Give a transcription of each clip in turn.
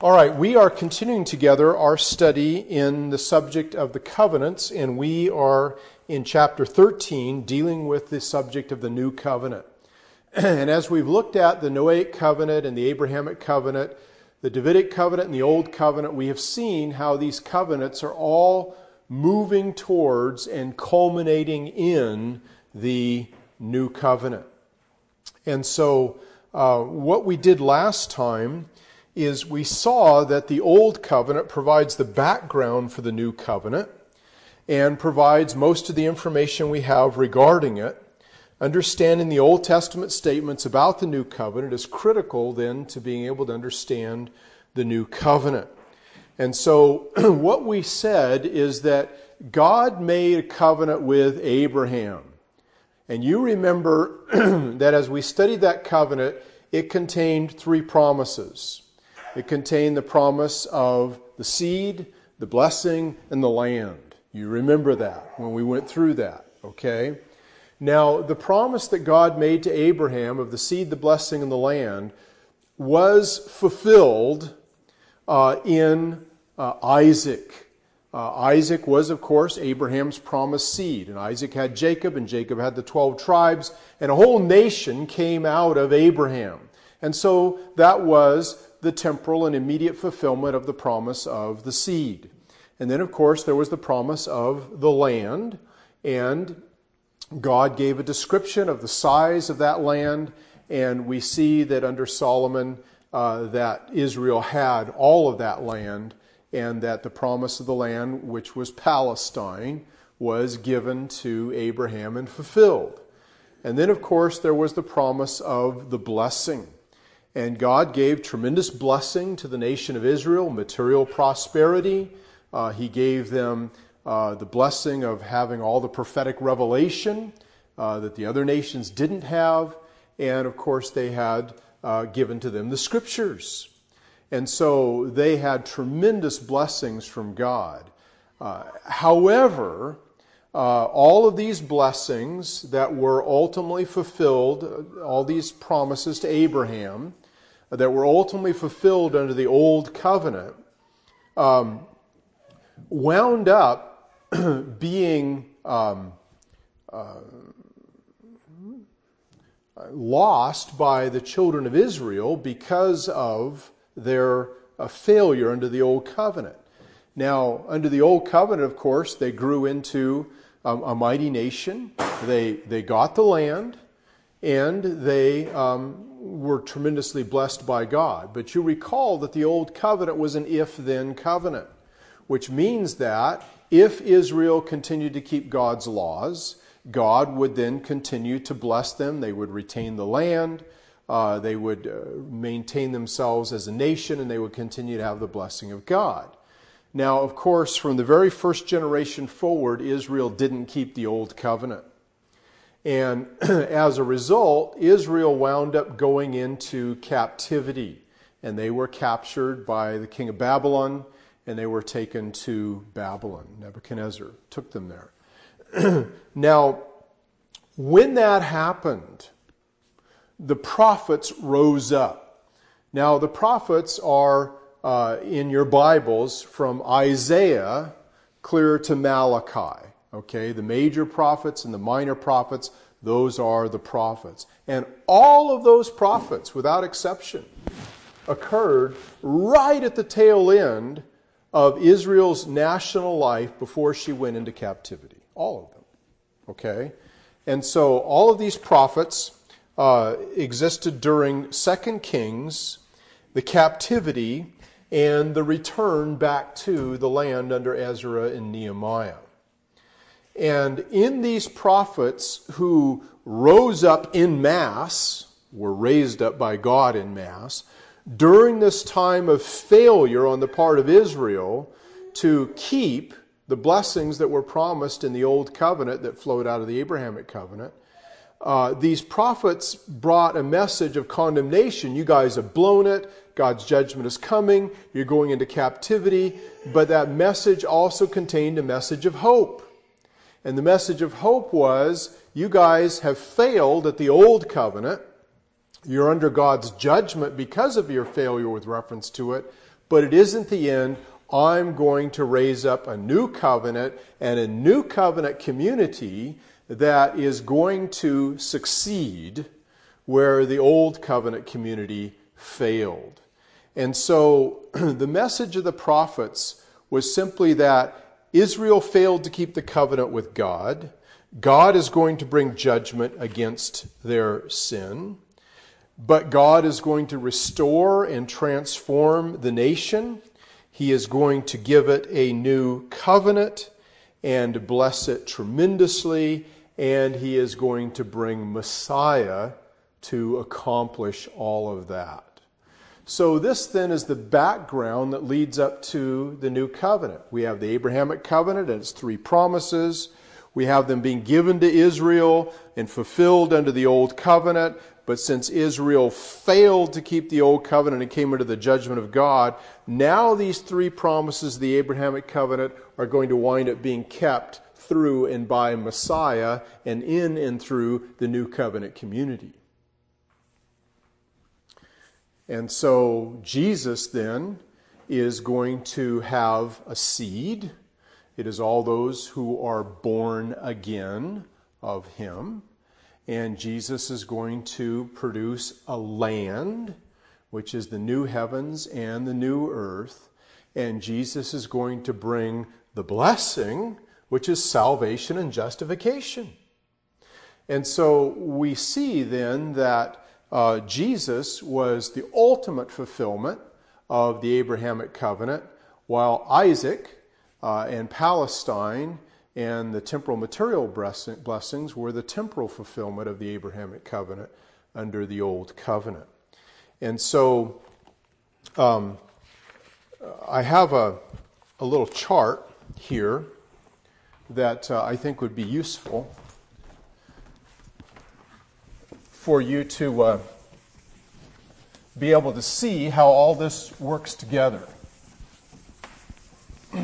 All right, we are continuing together our study in the subject of the covenants, and we are in chapter 13 dealing with the subject of the new covenant. and as we've looked at the Noahic covenant and the Abrahamic covenant, the Davidic covenant and the Old covenant, we have seen how these covenants are all moving towards and culminating in the new covenant. And so, uh, what we did last time is we saw that the Old Covenant provides the background for the New Covenant and provides most of the information we have regarding it. Understanding the Old Testament statements about the New Covenant is critical then to being able to understand the New Covenant. And so, what we said is that God made a covenant with Abraham. And you remember that as we studied that covenant, it contained three promises. It contained the promise of the seed, the blessing, and the land. You remember that when we went through that, okay? Now, the promise that God made to Abraham of the seed, the blessing, and the land was fulfilled uh, in uh, Isaac. Uh, Isaac was, of course, Abraham's promised seed. And Isaac had Jacob, and Jacob had the 12 tribes, and a whole nation came out of Abraham. And so that was the temporal and immediate fulfillment of the promise of the seed. And then, of course, there was the promise of the land, and God gave a description of the size of that land, and we see that under Solomon, uh, that Israel had all of that land, and that the promise of the land, which was Palestine, was given to Abraham and fulfilled. And then, of course, there was the promise of the blessing. And God gave tremendous blessing to the nation of Israel, material prosperity. Uh, he gave them uh, the blessing of having all the prophetic revelation uh, that the other nations didn't have. And of course, they had uh, given to them the scriptures. And so they had tremendous blessings from God. Uh, however, uh, all of these blessings that were ultimately fulfilled, all these promises to Abraham, that were ultimately fulfilled under the old covenant um, wound up being um, uh, lost by the children of Israel because of their uh, failure under the old covenant. Now, under the old covenant, of course, they grew into um, a mighty nation. They, they got the land and they um, were tremendously blessed by God. But you recall that the old covenant was an if then covenant, which means that if Israel continued to keep God's laws, God would then continue to bless them. They would retain the land. Uh, they would uh, maintain themselves as a nation and they would continue to have the blessing of God. Now, of course, from the very first generation forward, Israel didn't keep the old covenant. And as a result, Israel wound up going into captivity. And they were captured by the king of Babylon and they were taken to Babylon. Nebuchadnezzar took them there. now, when that happened, the prophets rose up. Now, the prophets are uh, in your Bibles from Isaiah clear to Malachi. Okay, the major prophets and the minor prophets, those are the prophets. And all of those prophets, without exception, occurred right at the tail end of Israel's national life before she went into captivity. All of them. Okay? And so all of these prophets uh, existed during Second Kings, the captivity, and the return back to the land under Ezra and Nehemiah. And in these prophets who rose up in mass, were raised up by God in mass, during this time of failure on the part of Israel to keep the blessings that were promised in the old covenant that flowed out of the Abrahamic covenant, uh, these prophets brought a message of condemnation. You guys have blown it. God's judgment is coming. You're going into captivity. But that message also contained a message of hope. And the message of hope was you guys have failed at the old covenant. You're under God's judgment because of your failure with reference to it. but it isn't the end. I'm going to raise up a new covenant and a new covenant community that is going to succeed where the old covenant community failed. And so the message of the prophets was simply that Israel failed to keep the covenant with God. God is going to bring judgment against their sin. But God is going to restore and transform the nation. He is going to give it a new covenant and bless it tremendously. And He is going to bring Messiah to accomplish all of that. So, this then is the background that leads up to the new covenant. We have the Abrahamic covenant and its three promises. We have them being given to Israel and fulfilled under the old covenant. But since Israel failed to keep the old covenant and came under the judgment of God, now these three promises of the Abrahamic covenant are going to wind up being kept through and by Messiah and in and through the new covenant community. And so Jesus then is going to have a seed. It is all those who are born again of him. And Jesus is going to produce a land, which is the new heavens and the new earth. And Jesus is going to bring the blessing, which is salvation and justification. And so we see then that uh, Jesus was the ultimate fulfillment of the Abrahamic covenant, while Isaac uh, and Palestine and the temporal material blessings were the temporal fulfillment of the Abrahamic covenant under the old covenant. And so um, I have a, a little chart here that uh, I think would be useful for you to uh, be able to see how all this works together.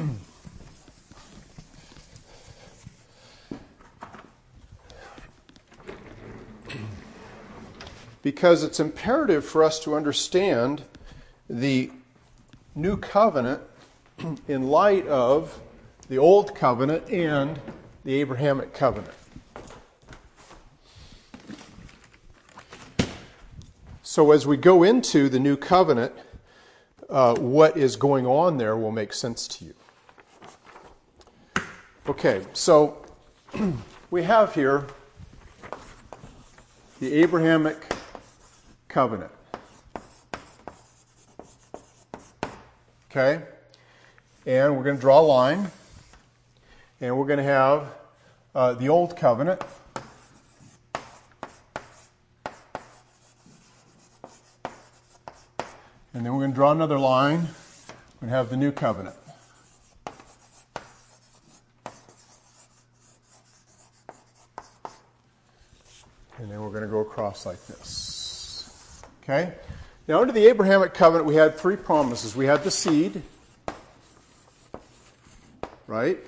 because it's imperative for us to understand the new covenant in light of the old covenant and the Abrahamic covenant. So, as we go into the new covenant, uh, what is going on there will make sense to you. Okay, so we have here the Abrahamic covenant. Okay? And we're going to draw a line, and we're going to have uh, the old covenant. And then we're going to draw another line and have the new covenant. And then we're going to go across like this. Okay? Now, under the Abrahamic covenant, we had three promises. We had the seed, right?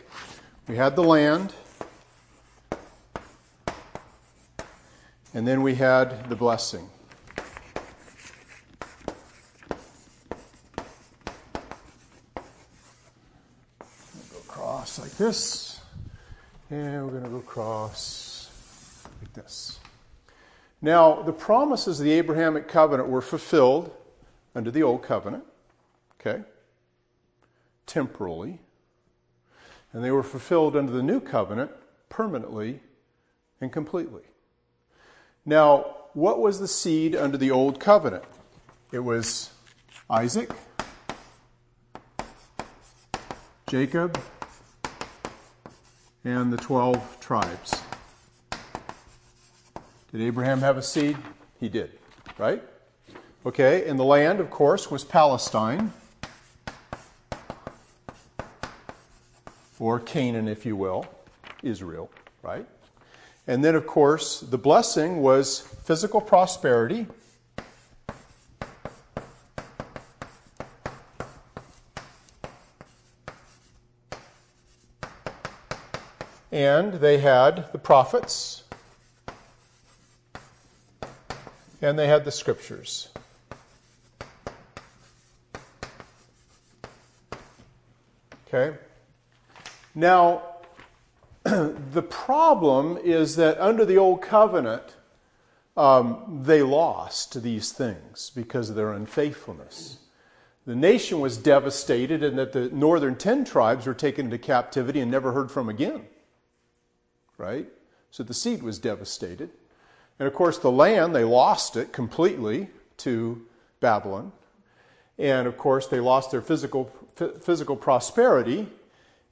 We had the land. And then we had the blessing. This, and we're going to go across like this. Now, the promises of the Abrahamic covenant were fulfilled under the old covenant, okay, temporally, and they were fulfilled under the new covenant permanently and completely. Now, what was the seed under the old covenant? It was Isaac, Jacob, and the 12 tribes. Did Abraham have a seed? He did, right? Okay, and the land, of course, was Palestine, or Canaan, if you will, Israel, right? And then, of course, the blessing was physical prosperity and they had the prophets, and they had the scriptures. Okay? Now, the problem is that under the old covenant, um, they lost these things because of their unfaithfulness. The nation was devastated, and that the northern ten tribes were taken into captivity and never heard from again. Right? So the seed was devastated. And of course, the land, they lost it completely to Babylon. And of course, they lost their physical, physical prosperity.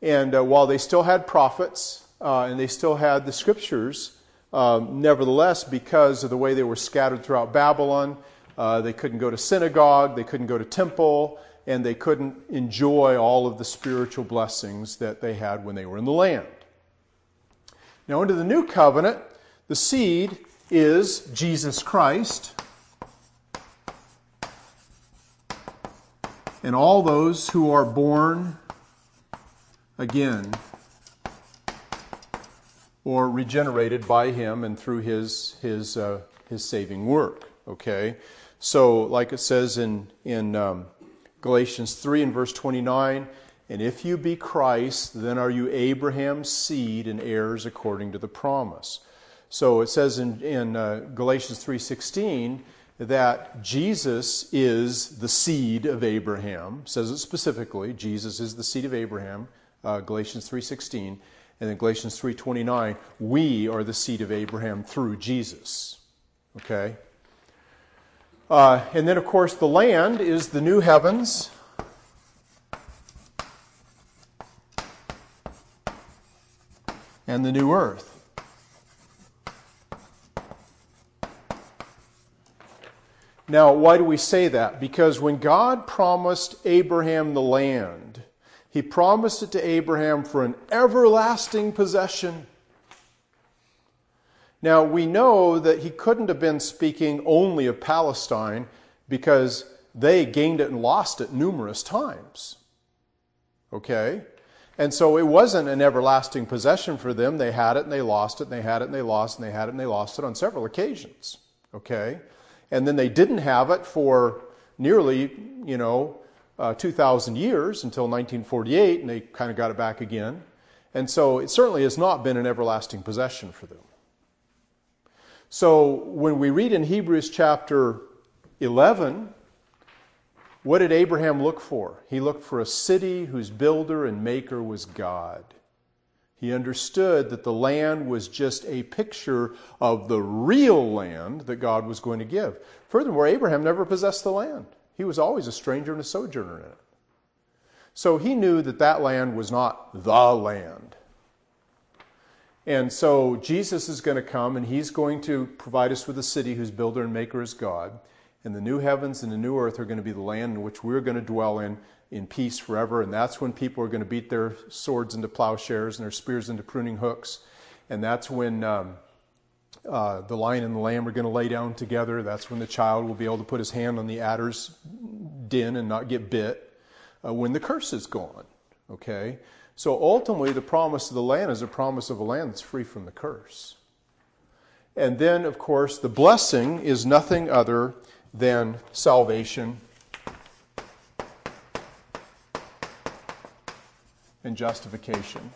And uh, while they still had prophets uh, and they still had the scriptures, um, nevertheless, because of the way they were scattered throughout Babylon, uh, they couldn't go to synagogue, they couldn't go to temple, and they couldn't enjoy all of the spiritual blessings that they had when they were in the land. Now, under the new covenant, the seed is Jesus Christ. And all those who are born again or regenerated by him and through his, his, uh, his saving work. Okay? So, like it says in, in um, Galatians 3 and verse 29, and if you be Christ, then are you Abraham's seed and heirs according to the promise. So it says in, in uh, Galatians 3.16 that Jesus is the seed of Abraham. Says it specifically, Jesus is the seed of Abraham, uh, Galatians 3.16. And then Galatians 3:29, we are the seed of Abraham through Jesus. Okay? Uh, and then, of course, the land is the new heavens. And the new earth. Now, why do we say that? Because when God promised Abraham the land, he promised it to Abraham for an everlasting possession. Now, we know that he couldn't have been speaking only of Palestine because they gained it and lost it numerous times. Okay? And so it wasn't an everlasting possession for them. They had it and they lost it, and they had it and they lost, and they had it and they lost it on several occasions. Okay? And then they didn't have it for nearly, you know, uh, 2,000 years until 1948, and they kind of got it back again. And so it certainly has not been an everlasting possession for them. So when we read in Hebrews chapter 11, what did Abraham look for? He looked for a city whose builder and maker was God. He understood that the land was just a picture of the real land that God was going to give. Furthermore, Abraham never possessed the land. He was always a stranger and a sojourner in it. So he knew that that land was not the land. And so Jesus is going to come and he's going to provide us with a city whose builder and maker is God. And the new heavens and the new earth are going to be the land in which we're going to dwell in in peace forever. And that's when people are going to beat their swords into plowshares and their spears into pruning hooks. And that's when um, uh, the lion and the lamb are going to lay down together. That's when the child will be able to put his hand on the adder's den and not get bit uh, when the curse is gone. Okay? So ultimately, the promise of the land is a promise of a land that's free from the curse. And then, of course, the blessing is nothing other than salvation and justification.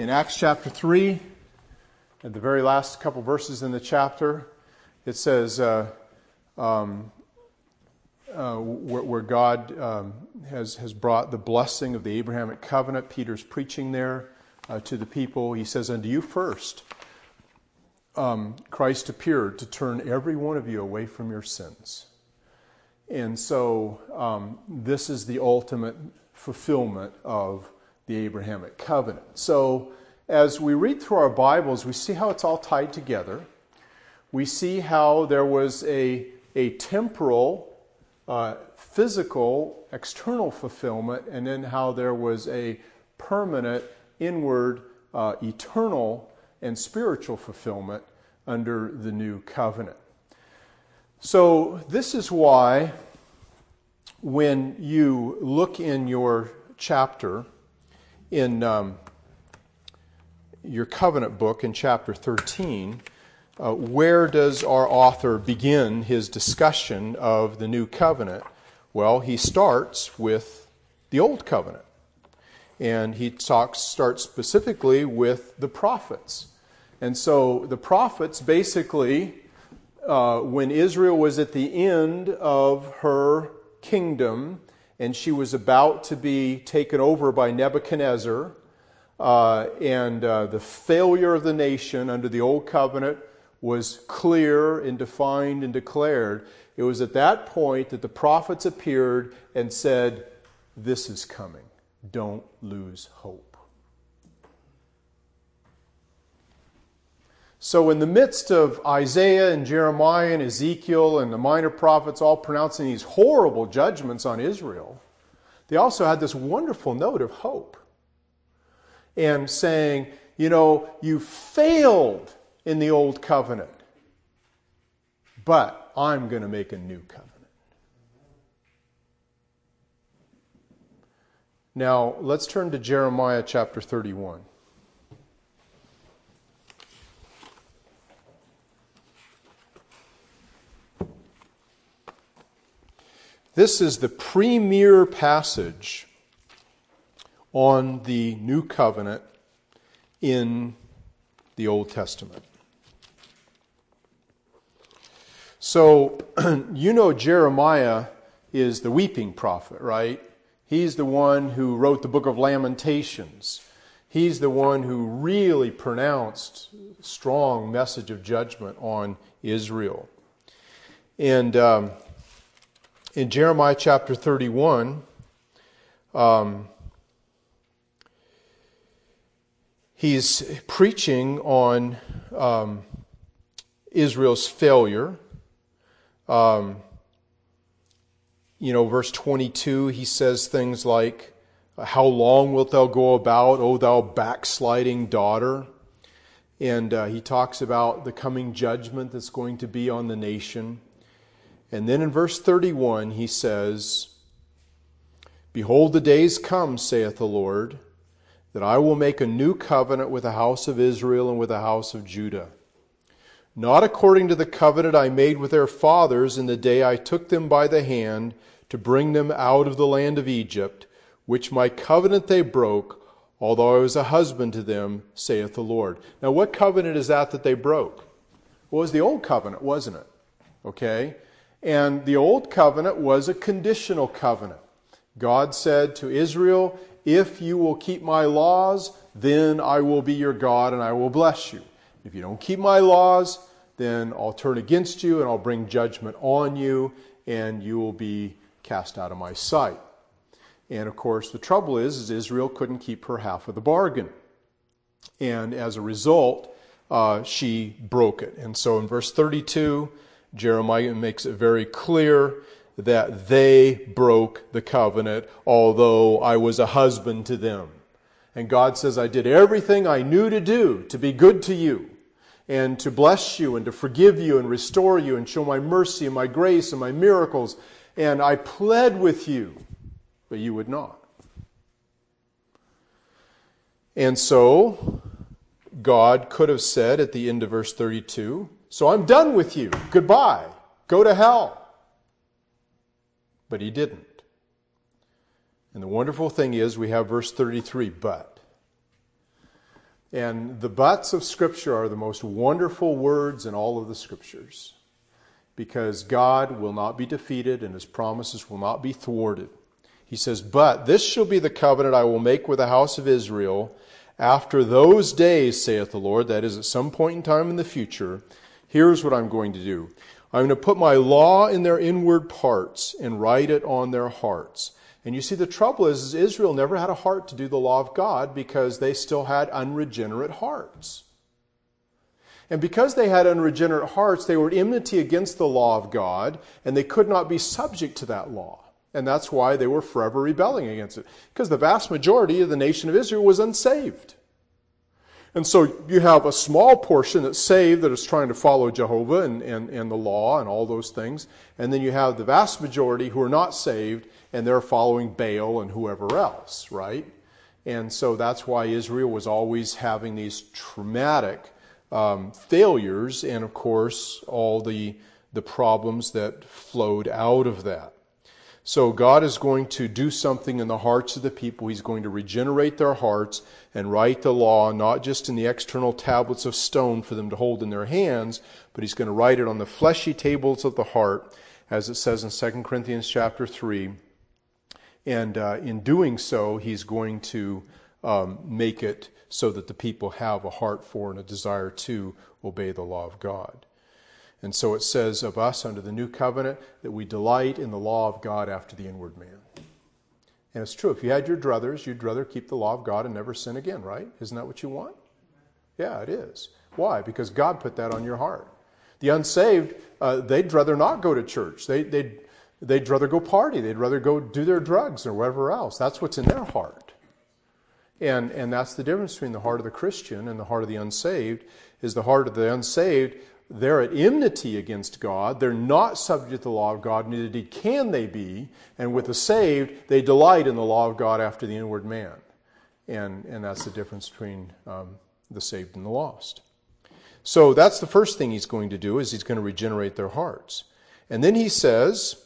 in Acts chapter 3, at the very last couple verses in the chapter, it says, uh, um, uh, where, where, God um, has, has brought the blessing of the Abrahamic covenant. Peter's preaching there uh, to the people. He says, Unto you first, um, Christ appeared to turn every one of you away from your sins. And so, um, this is the ultimate fulfillment of the Abrahamic covenant. So, as we read through our Bibles, we see how it's all tied together. We see how there was a, a temporal, uh, physical, external fulfillment, and then how there was a permanent, inward, uh, eternal, and spiritual fulfillment under the new covenant. So, this is why when you look in your chapter, in um, your covenant book in chapter 13, uh, where does our author begin his discussion of the new covenant? Well, he starts with the old covenant. And he talks, starts specifically with the prophets. And so the prophets basically, uh, when Israel was at the end of her kingdom and she was about to be taken over by Nebuchadnezzar, uh, and uh, the failure of the nation under the old covenant was clear and defined and declared. It was at that point that the prophets appeared and said, This is coming. Don't lose hope. So, in the midst of Isaiah and Jeremiah and Ezekiel and the minor prophets all pronouncing these horrible judgments on Israel, they also had this wonderful note of hope and saying, you know, you failed in the old covenant, but I'm going to make a new covenant. Now, let's turn to Jeremiah chapter 31. This is the premier passage on the new covenant in the Old Testament. So, you know, Jeremiah is the weeping prophet, right? He's the one who wrote the book of Lamentations. He's the one who really pronounced strong message of judgment on Israel. And um, in Jeremiah chapter 31, um, he's preaching on um, Israel's failure. Um, you know, verse 22, he says things like, How long wilt thou go about, O thou backsliding daughter? And uh, he talks about the coming judgment that's going to be on the nation. And then in verse 31, he says, Behold, the days come, saith the Lord that I will make a new covenant with the house of Israel and with the house of Judah. Not according to the covenant I made with their fathers in the day I took them by the hand to bring them out of the land of Egypt, which my covenant they broke, although I was a husband to them, saith the Lord. Now, what covenant is that that they broke? Well, it was the old covenant, wasn't it? Okay? And the old covenant was a conditional covenant. God said to Israel, if you will keep my laws, then I will be your God and I will bless you. If you don't keep my laws, then I'll turn against you and I'll bring judgment on you and you will be cast out of my sight. And of course, the trouble is, is Israel couldn't keep her half of the bargain. And as a result, uh, she broke it. And so in verse 32, Jeremiah makes it very clear that they broke the covenant, although I was a husband to them. And God says, I did everything I knew to do to be good to you and to bless you and to forgive you and restore you and show my mercy and my grace and my miracles. And I pled with you, but you would not. And so, God could have said at the end of verse 32, So I'm done with you. Goodbye. Go to hell. But he didn't. And the wonderful thing is, we have verse 33, but. And the buts of Scripture are the most wonderful words in all of the Scriptures because God will not be defeated and his promises will not be thwarted. He says, But this shall be the covenant I will make with the house of Israel after those days, saith the Lord, that is, at some point in time in the future. Here's what I'm going to do I'm going to put my law in their inward parts and write it on their hearts. And you see, the trouble is, is, Israel never had a heart to do the law of God because they still had unregenerate hearts. And because they had unregenerate hearts, they were enmity against the law of God, and they could not be subject to that law. And that's why they were forever rebelling against it. Because the vast majority of the nation of Israel was unsaved. And so you have a small portion that's saved that is trying to follow Jehovah and, and, and the law and all those things. And then you have the vast majority who are not saved and they're following Baal and whoever else, right? And so that's why Israel was always having these traumatic um, failures and, of course, all the, the problems that flowed out of that. So God is going to do something in the hearts of the people. He's going to regenerate their hearts and write the law, not just in the external tablets of stone for them to hold in their hands, but He's going to write it on the fleshy tables of the heart, as it says in 2 Corinthians chapter 3. And uh, in doing so, He's going to um, make it so that the people have a heart for and a desire to obey the law of God. And so it says of us under the new covenant that we delight in the law of God after the inward man. And it's true. If you had your druthers, you'd rather keep the law of God and never sin again, right? Isn't that what you want? Yeah, it is. Why? Because God put that on your heart. The unsaved, uh, they'd rather not go to church. They, they'd, they'd rather go party. They'd rather go do their drugs or whatever else. That's what's in their heart. And, and that's the difference between the heart of the Christian and the heart of the unsaved, is the heart of the unsaved they're at enmity against God. They're not subject to the law of God, neither can they be. And with the saved, they delight in the law of God after the inward man. And, and that's the difference between um, the saved and the lost. So that's the first thing he's going to do is he's going to regenerate their hearts. And then he says,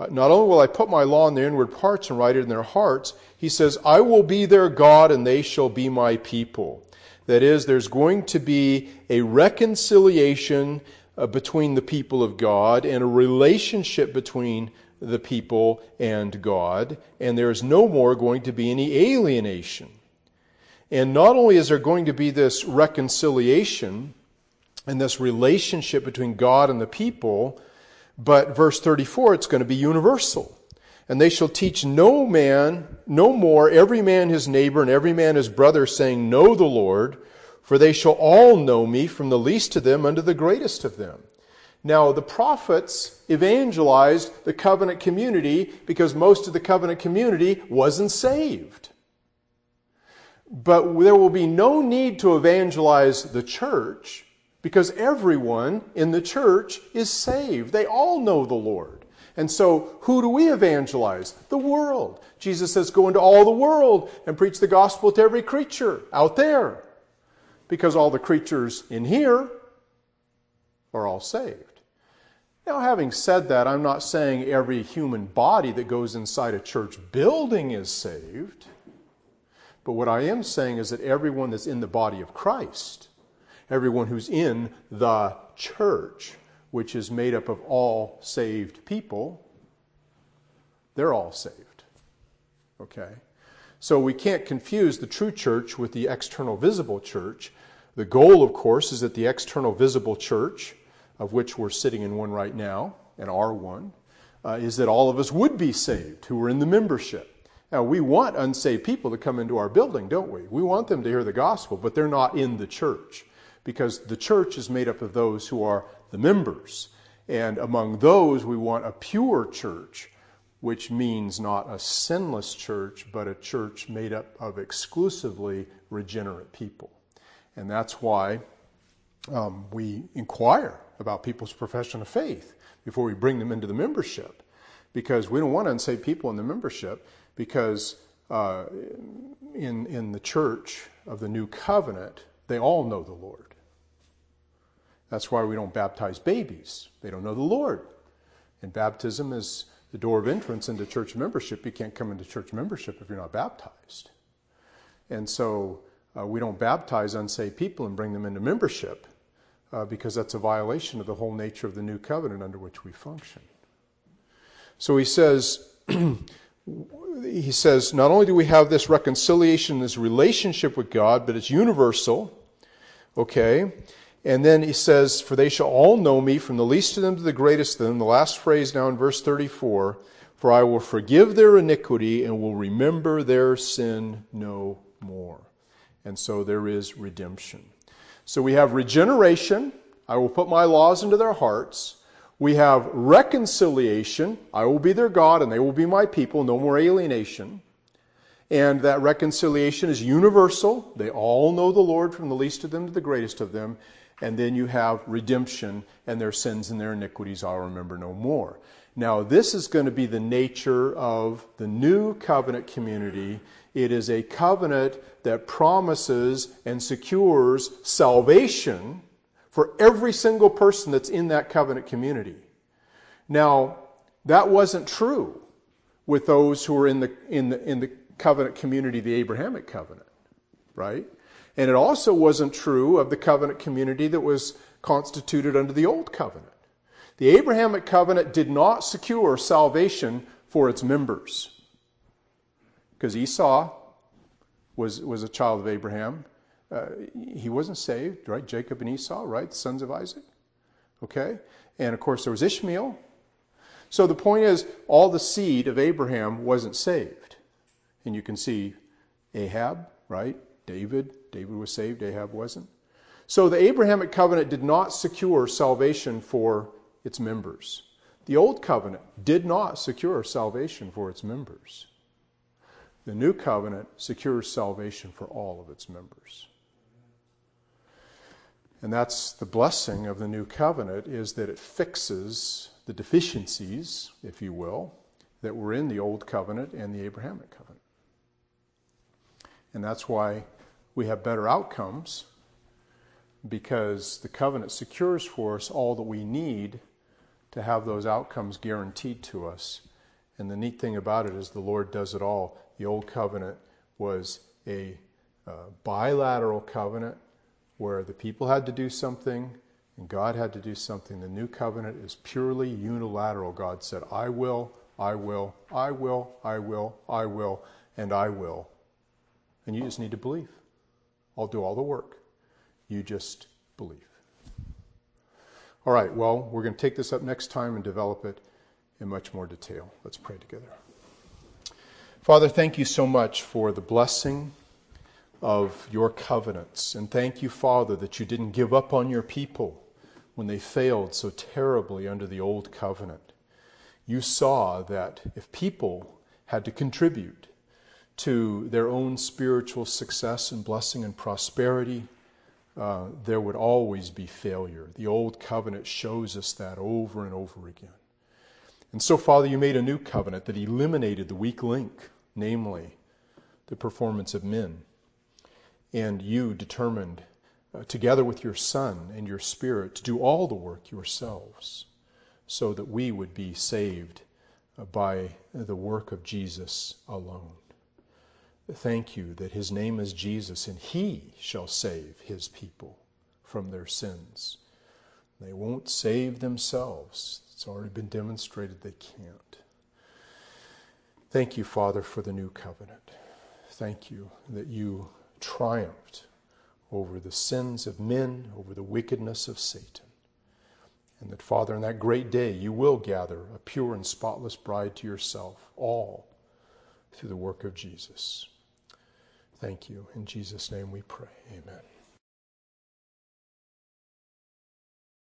uh, not only will I put my law in their inward parts and write it in their hearts, he says, I will be their God and they shall be my people. That is, there's going to be a reconciliation uh, between the people of God and a relationship between the people and God, and there is no more going to be any alienation. And not only is there going to be this reconciliation and this relationship between God and the people, but verse 34, it's going to be universal. And they shall teach no man, no more, every man his neighbor and every man his brother, saying, Know the Lord, for they shall all know me, from the least of them unto the greatest of them. Now, the prophets evangelized the covenant community because most of the covenant community wasn't saved. But there will be no need to evangelize the church because everyone in the church is saved. They all know the Lord. And so, who do we evangelize? The world. Jesus says, Go into all the world and preach the gospel to every creature out there. Because all the creatures in here are all saved. Now, having said that, I'm not saying every human body that goes inside a church building is saved. But what I am saying is that everyone that's in the body of Christ, everyone who's in the church, which is made up of all saved people, they're all saved. Okay? So we can't confuse the true church with the external visible church. The goal, of course, is that the external visible church, of which we're sitting in one right now, and are one, uh, is that all of us would be saved who are in the membership. Now, we want unsaved people to come into our building, don't we? We want them to hear the gospel, but they're not in the church because the church is made up of those who are the members. And among those, we want a pure church, which means not a sinless church, but a church made up of exclusively regenerate people. And that's why um, we inquire about people's profession of faith before we bring them into the membership. Because we don't want unsaved people in the membership, because uh, in, in the church of the new covenant, they all know the Lord. That's why we don't baptize babies. They don't know the Lord. And baptism is the door of entrance into church membership. You can't come into church membership if you're not baptized. And so uh, we don't baptize unsaved people and bring them into membership uh, because that's a violation of the whole nature of the new covenant under which we function. So he says, he says, not only do we have this reconciliation, this relationship with God, but it's universal. Okay? And then he says, For they shall all know me, from the least of them to the greatest of them. The last phrase now in verse 34 For I will forgive their iniquity and will remember their sin no more. And so there is redemption. So we have regeneration. I will put my laws into their hearts. We have reconciliation. I will be their God and they will be my people. No more alienation. And that reconciliation is universal. They all know the Lord from the least of them to the greatest of them and then you have redemption, and their sins and their iniquities I'll remember no more. Now, this is going to be the nature of the new covenant community. It is a covenant that promises and secures salvation for every single person that's in that covenant community. Now, that wasn't true with those who were in the, in the, in the covenant community, the Abrahamic covenant, right? And it also wasn't true of the covenant community that was constituted under the old covenant. The Abrahamic covenant did not secure salvation for its members. Because Esau was, was a child of Abraham. Uh, he wasn't saved, right? Jacob and Esau, right? The sons of Isaac. Okay? And of course, there was Ishmael. So the point is, all the seed of Abraham wasn't saved. And you can see Ahab, right? David. David was saved, Ahab wasn't. So the Abrahamic covenant did not secure salvation for its members. The old covenant did not secure salvation for its members. The new covenant secures salvation for all of its members. And that's the blessing of the new covenant is that it fixes the deficiencies, if you will, that were in the old covenant and the Abrahamic covenant. And that's why we have better outcomes because the covenant secures for us all that we need to have those outcomes guaranteed to us. And the neat thing about it is the Lord does it all. The old covenant was a uh, bilateral covenant where the people had to do something and God had to do something. The new covenant is purely unilateral. God said, I will, I will, I will, I will, I will, and I will. And you just need to believe. I'll do all the work. You just believe. All right, well, we're going to take this up next time and develop it in much more detail. Let's pray together. Father, thank you so much for the blessing of your covenants. And thank you, Father, that you didn't give up on your people when they failed so terribly under the old covenant. You saw that if people had to contribute to their own spiritual success and blessing and prosperity, uh, there would always be failure. The old covenant shows us that over and over again. And so, Father, you made a new covenant that eliminated the weak link, namely the performance of men. And you determined, uh, together with your Son and your Spirit, to do all the work yourselves so that we would be saved uh, by the work of Jesus alone. Thank you that his name is Jesus and he shall save his people from their sins. They won't save themselves. It's already been demonstrated they can't. Thank you, Father, for the new covenant. Thank you that you triumphed over the sins of men, over the wickedness of Satan. And that, Father, in that great day, you will gather a pure and spotless bride to yourself, all through the work of Jesus. Thank you. In Jesus' name we pray. Amen.